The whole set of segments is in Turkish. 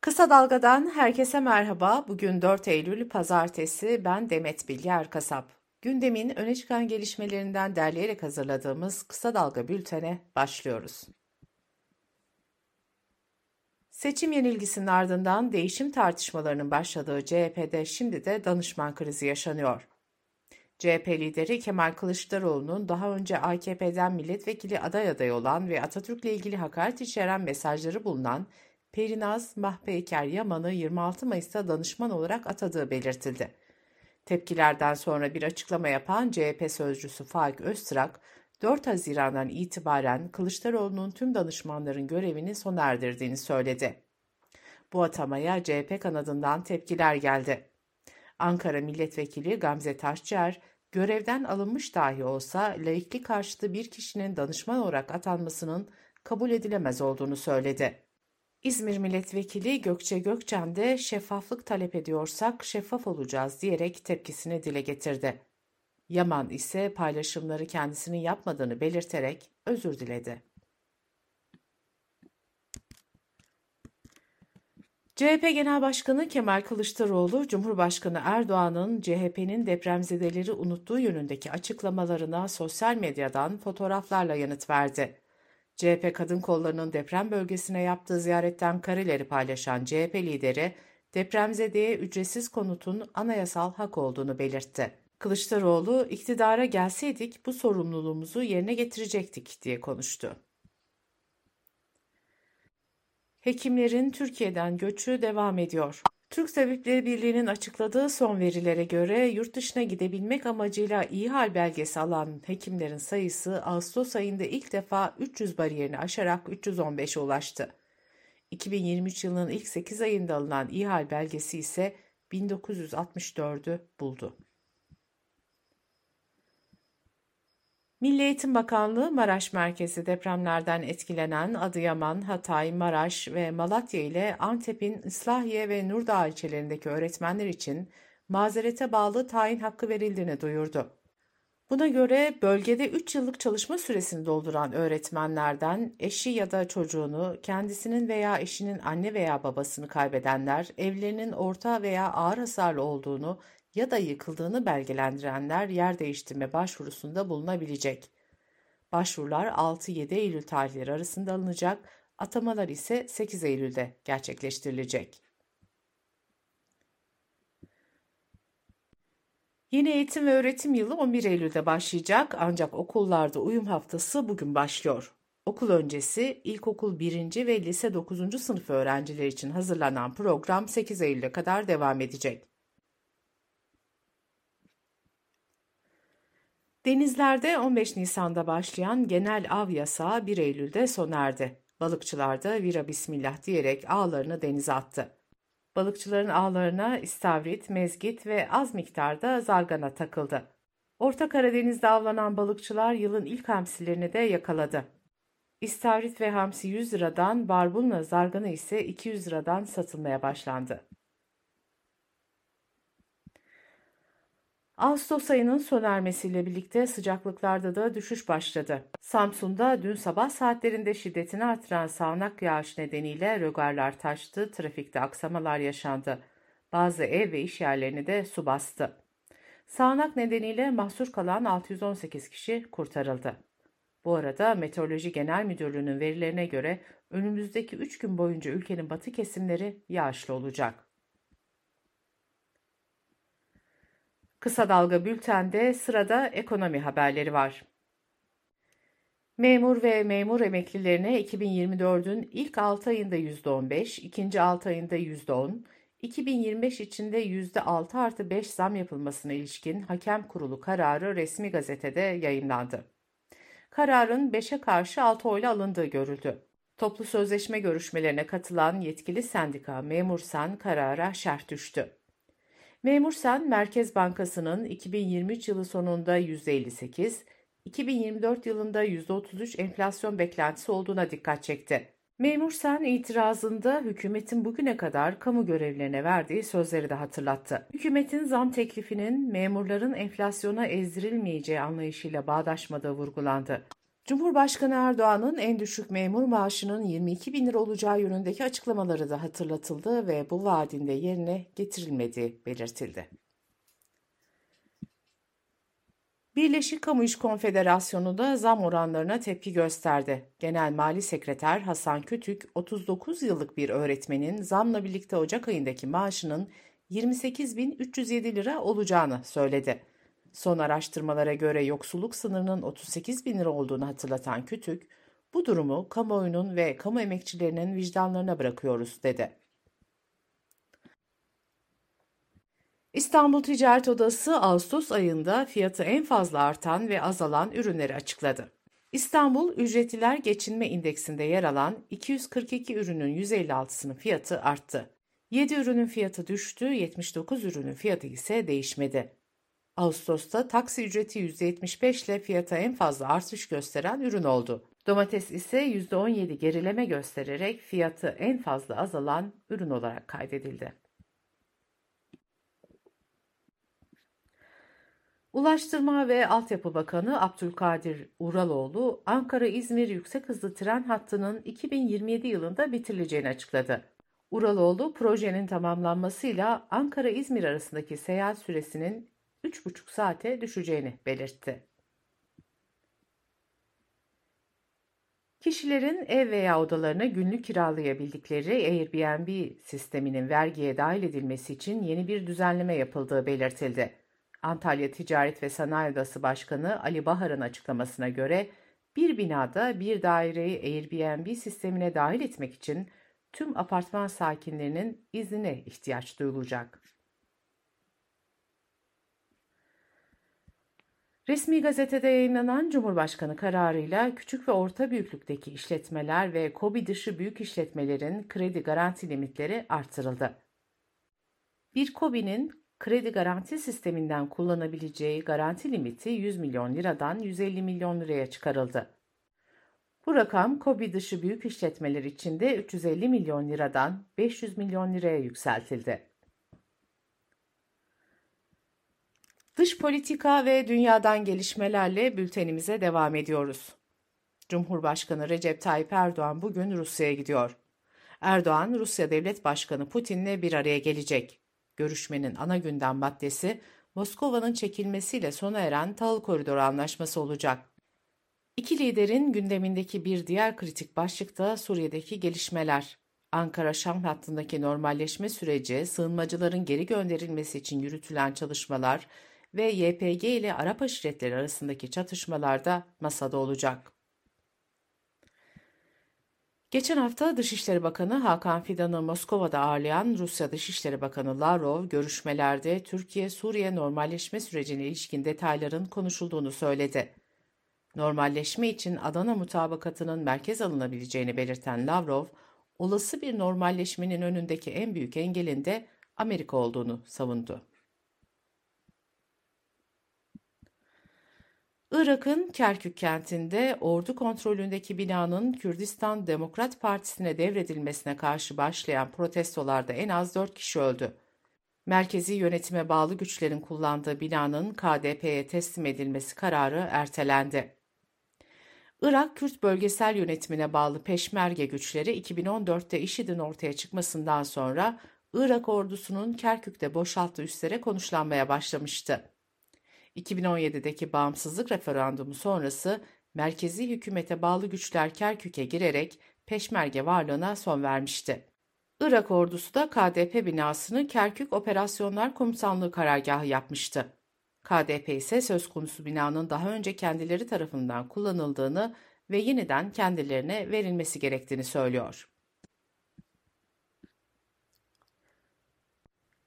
Kısa Dalga'dan herkese merhaba. Bugün 4 Eylül Pazartesi. Ben Demet Bilge Erkasap. Gündemin öne çıkan gelişmelerinden derleyerek hazırladığımız Kısa Dalga bültene başlıyoruz. Seçim yenilgisinin ardından değişim tartışmalarının başladığı CHP'de şimdi de danışman krizi yaşanıyor. CHP lideri Kemal Kılıçdaroğlu'nun daha önce AKP'den milletvekili aday adayı olan ve Atatürk'le ilgili hakaret içeren mesajları bulunan Perinaz Mahpeyker Yaman'ı 26 Mayıs'ta danışman olarak atadığı belirtildi. Tepkilerden sonra bir açıklama yapan CHP sözcüsü Faik Öztrak, 4 Haziran'dan itibaren Kılıçdaroğlu'nun tüm danışmanların görevini sona erdirdiğini söyledi. Bu atamaya CHP kanadından tepkiler geldi. Ankara Milletvekili Gamze Taşçıer, görevden alınmış dahi olsa laiklik karşıtı bir kişinin danışman olarak atanmasının kabul edilemez olduğunu söyledi. İzmir Milletvekili Gökçe Gökçen de şeffaflık talep ediyorsak şeffaf olacağız diyerek tepkisini dile getirdi. Yaman ise paylaşımları kendisinin yapmadığını belirterek özür diledi. CHP Genel Başkanı Kemal Kılıçdaroğlu, Cumhurbaşkanı Erdoğan'ın CHP'nin depremzedeleri unuttuğu yönündeki açıklamalarına sosyal medyadan fotoğraflarla yanıt verdi. CHP kadın kollarının deprem bölgesine yaptığı ziyaretten kareleri paylaşan CHP lideri, depremzedeye ücretsiz konutun anayasal hak olduğunu belirtti. Kılıçdaroğlu, iktidara gelseydik bu sorumluluğumuzu yerine getirecektik diye konuştu. Hekimlerin Türkiye'den göçü devam ediyor. Türk Tabipleri Birliği'nin açıkladığı son verilere göre yurt dışına gidebilmek amacıyla iyi hal belgesi alan hekimlerin sayısı Ağustos ayında ilk defa 300 bariyerini aşarak 315'e ulaştı. 2023 yılının ilk 8 ayında alınan iyi hal belgesi ise 1964'ü buldu. Milli Eğitim Bakanlığı Maraş merkezi depremlerden etkilenen Adıyaman, Hatay, Maraş ve Malatya ile Antep'in Islahiye ve Nurdağ ilçelerindeki öğretmenler için mazerete bağlı tayin hakkı verildiğini duyurdu. Buna göre bölgede 3 yıllık çalışma süresini dolduran öğretmenlerden eşi ya da çocuğunu, kendisinin veya eşinin anne veya babasını kaybedenler, evlerinin orta veya ağır hasarlı olduğunu ya da yıkıldığını belgelendirenler yer değiştirme başvurusunda bulunabilecek. Başvurular 6-7 Eylül tarihleri arasında alınacak, atamalar ise 8 Eylül'de gerçekleştirilecek. Yeni eğitim ve öğretim yılı 11 Eylül'de başlayacak ancak okullarda uyum haftası bugün başlıyor. Okul öncesi ilkokul 1. ve lise 9. sınıf öğrencileri için hazırlanan program 8 Eylül'e kadar devam edecek. Denizlerde 15 Nisan'da başlayan genel av yasağı 1 Eylül'de sona erdi. Balıkçılar da vira bismillah diyerek ağlarını denize attı. Balıkçıların ağlarına istavrit, mezgit ve az miktarda zargana takıldı. Orta Karadeniz'de avlanan balıkçılar yılın ilk hamsilerini de yakaladı. İstavrit ve hamsi 100 liradan, barbunla zargana ise 200 liradan satılmaya başlandı. Ağustos ayının sona ermesiyle birlikte sıcaklıklarda da düşüş başladı. Samsun'da dün sabah saatlerinde şiddetini artıran sağanak yağış nedeniyle rögarlar taştı, trafikte aksamalar yaşandı. Bazı ev ve iş yerlerini de su bastı. Sağanak nedeniyle mahsur kalan 618 kişi kurtarıldı. Bu arada Meteoroloji Genel Müdürlüğü'nün verilerine göre önümüzdeki 3 gün boyunca ülkenin batı kesimleri yağışlı olacak. Kısa Dalga Bülten'de sırada ekonomi haberleri var. Memur ve memur emeklilerine 2024'ün ilk 6 ayında %15, ikinci 6 ayında %10, 2025 içinde %6 artı 5 zam yapılmasına ilişkin hakem kurulu kararı resmi gazetede yayınlandı. Kararın 5'e karşı 6 oyla alındığı görüldü. Toplu sözleşme görüşmelerine katılan yetkili sendika Memursan karara şerh düştü. Memursen Merkez Bankası'nın 2023 yılı sonunda %58, 2024 yılında %33 enflasyon beklentisi olduğuna dikkat çekti. Memursen itirazında hükümetin bugüne kadar kamu görevlerine verdiği sözleri de hatırlattı. Hükümetin zam teklifinin memurların enflasyona ezdirilmeyeceği anlayışıyla bağdaşmadığı vurgulandı. Cumhurbaşkanı Erdoğan'ın en düşük memur maaşının 22 bin lira olacağı yönündeki açıklamaları da hatırlatıldı ve bu vaadinde yerine getirilmediği belirtildi. Birleşik Kamu İş Konfederasyonu da zam oranlarına tepki gösterdi. Genel Mali Sekreter Hasan Kütük, 39 yıllık bir öğretmenin zamla birlikte Ocak ayındaki maaşının 28.307 lira olacağını söyledi. Son araştırmalara göre yoksulluk sınırının 38 bin lira olduğunu hatırlatan Kütük, bu durumu kamuoyunun ve kamu emekçilerinin vicdanlarına bırakıyoruz dedi. İstanbul Ticaret Odası Ağustos ayında fiyatı en fazla artan ve azalan ürünleri açıkladı. İstanbul Ücretliler Geçinme İndeksinde yer alan 242 ürünün 156'sının fiyatı arttı. 7 ürünün fiyatı düştü, 79 ürünün fiyatı ise değişmedi. Ağustos'ta taksi ücreti %75 ile fiyata en fazla artış gösteren ürün oldu. Domates ise %17 gerileme göstererek fiyatı en fazla azalan ürün olarak kaydedildi. Ulaştırma ve Altyapı Bakanı Abdülkadir Uraloğlu, Ankara-İzmir yüksek hızlı tren hattının 2027 yılında bitirileceğini açıkladı. Uraloğlu, projenin tamamlanmasıyla Ankara-İzmir arasındaki seyahat süresinin 3,5 saate düşeceğini belirtti. Kişilerin ev veya odalarına günlük kiralayabildikleri Airbnb sisteminin vergiye dahil edilmesi için yeni bir düzenleme yapıldığı belirtildi. Antalya Ticaret ve Sanayi Odası Başkanı Ali Bahar'ın açıklamasına göre bir binada bir daireyi Airbnb sistemine dahil etmek için tüm apartman sakinlerinin iznine ihtiyaç duyulacak. Resmi gazetede yayınlanan Cumhurbaşkanı kararıyla küçük ve orta büyüklükteki işletmeler ve KOBİ dışı büyük işletmelerin kredi garanti limitleri artırıldı. Bir KOBİ'nin kredi garanti sisteminden kullanabileceği garanti limiti 100 milyon liradan 150 milyon liraya çıkarıldı. Bu rakam KOBİ dışı büyük işletmeler için de 350 milyon liradan 500 milyon liraya yükseltildi. Dış politika ve dünyadan gelişmelerle bültenimize devam ediyoruz. Cumhurbaşkanı Recep Tayyip Erdoğan bugün Rusya'ya gidiyor. Erdoğan, Rusya Devlet Başkanı Putin'le bir araya gelecek. Görüşmenin ana gündem maddesi Moskova'nın çekilmesiyle sona eren Tahıl Koridoru Anlaşması olacak. İki liderin gündemindeki bir diğer kritik başlık da Suriye'deki gelişmeler. Ankara-Şam hattındaki normalleşme süreci, sığınmacıların geri gönderilmesi için yürütülen çalışmalar ve YPG ile Arap aşiretleri arasındaki çatışmalarda masada olacak. Geçen hafta Dışişleri Bakanı Hakan Fidan'ı Moskova'da ağırlayan Rusya Dışişleri Bakanı Lavrov, görüşmelerde Türkiye-Suriye normalleşme sürecine ilişkin detayların konuşulduğunu söyledi. Normalleşme için Adana mutabakatının merkez alınabileceğini belirten Lavrov, olası bir normalleşmenin önündeki en büyük engelin de Amerika olduğunu savundu. Irak'ın Kerkük kentinde ordu kontrolündeki binanın Kürdistan Demokrat Partisi'ne devredilmesine karşı başlayan protestolarda en az 4 kişi öldü. Merkezi yönetime bağlı güçlerin kullandığı binanın KDP'ye teslim edilmesi kararı ertelendi. Irak Kürt bölgesel yönetimine bağlı peşmerge güçleri 2014'te IŞİD'in ortaya çıkmasından sonra Irak ordusunun Kerkük'te boşalttığı üslere konuşlanmaya başlamıştı. 2017'deki bağımsızlık referandumu sonrası merkezi hükümete bağlı güçler Kerkük'e girerek peşmerge varlığına son vermişti. Irak ordusu da KDP binasını Kerkük Operasyonlar Komutanlığı karargahı yapmıştı. KDP ise söz konusu binanın daha önce kendileri tarafından kullanıldığını ve yeniden kendilerine verilmesi gerektiğini söylüyor.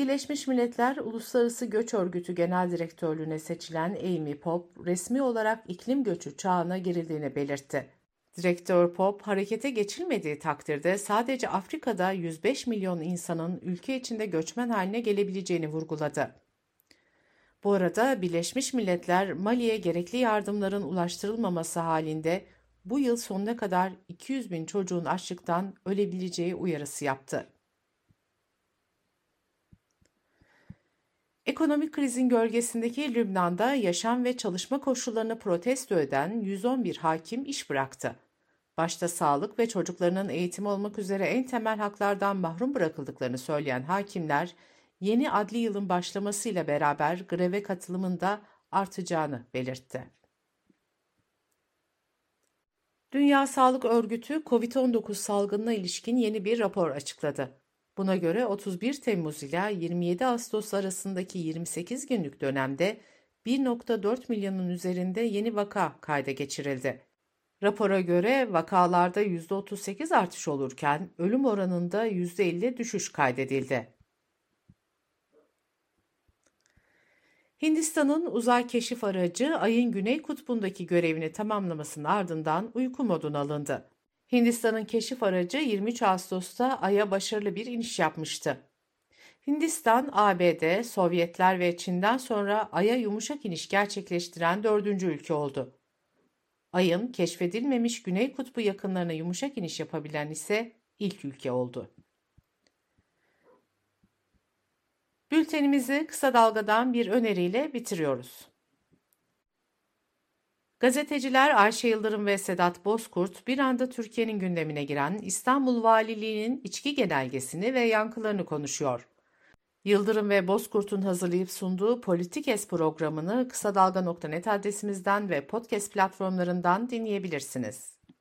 Birleşmiş Milletler Uluslararası Göç Örgütü Genel Direktörlüğüne seçilen Amy Pop, resmi olarak iklim göçü çağına girildiğini belirtti. Direktör Pop, harekete geçilmediği takdirde sadece Afrika'da 105 milyon insanın ülke içinde göçmen haline gelebileceğini vurguladı. Bu arada Birleşmiş Milletler Mali'ye gerekli yardımların ulaştırılmaması halinde bu yıl sonuna kadar 200 bin çocuğun açlıktan ölebileceği uyarısı yaptı. Ekonomik krizin gölgesindeki Lübnan'da yaşam ve çalışma koşullarını protesto eden 111 hakim iş bıraktı. Başta sağlık ve çocuklarının eğitimi olmak üzere en temel haklardan mahrum bırakıldıklarını söyleyen hakimler, yeni adli yılın başlamasıyla beraber greve katılımın da artacağını belirtti. Dünya Sağlık Örgütü COVID-19 salgınına ilişkin yeni bir rapor açıkladı. Buna göre 31 Temmuz ile 27 Ağustos arasındaki 28 günlük dönemde 1.4 milyonun üzerinde yeni vaka kayda geçirildi. Rapora göre vakalarda %38 artış olurken ölüm oranında %50 düşüş kaydedildi. Hindistan'ın uzay keşif aracı Ay'ın güney kutbundaki görevini tamamlamasının ardından uyku moduna alındı. Hindistan'ın keşif aracı 23 Ağustos'ta Ay'a başarılı bir iniş yapmıştı. Hindistan, ABD, Sovyetler ve Çin'den sonra Ay'a yumuşak iniş gerçekleştiren dördüncü ülke oldu. Ay'ın keşfedilmemiş Güney Kutbu yakınlarına yumuşak iniş yapabilen ise ilk ülke oldu. Bültenimizi kısa dalgadan bir öneriyle bitiriyoruz. Gazeteciler Ayşe Yıldırım ve Sedat Bozkurt bir anda Türkiye'nin gündemine giren İstanbul Valiliği'nin içki genelgesini ve yankılarını konuşuyor. Yıldırım ve Bozkurt'un hazırlayıp sunduğu Politikes programını kısa dalga.net adresimizden ve podcast platformlarından dinleyebilirsiniz.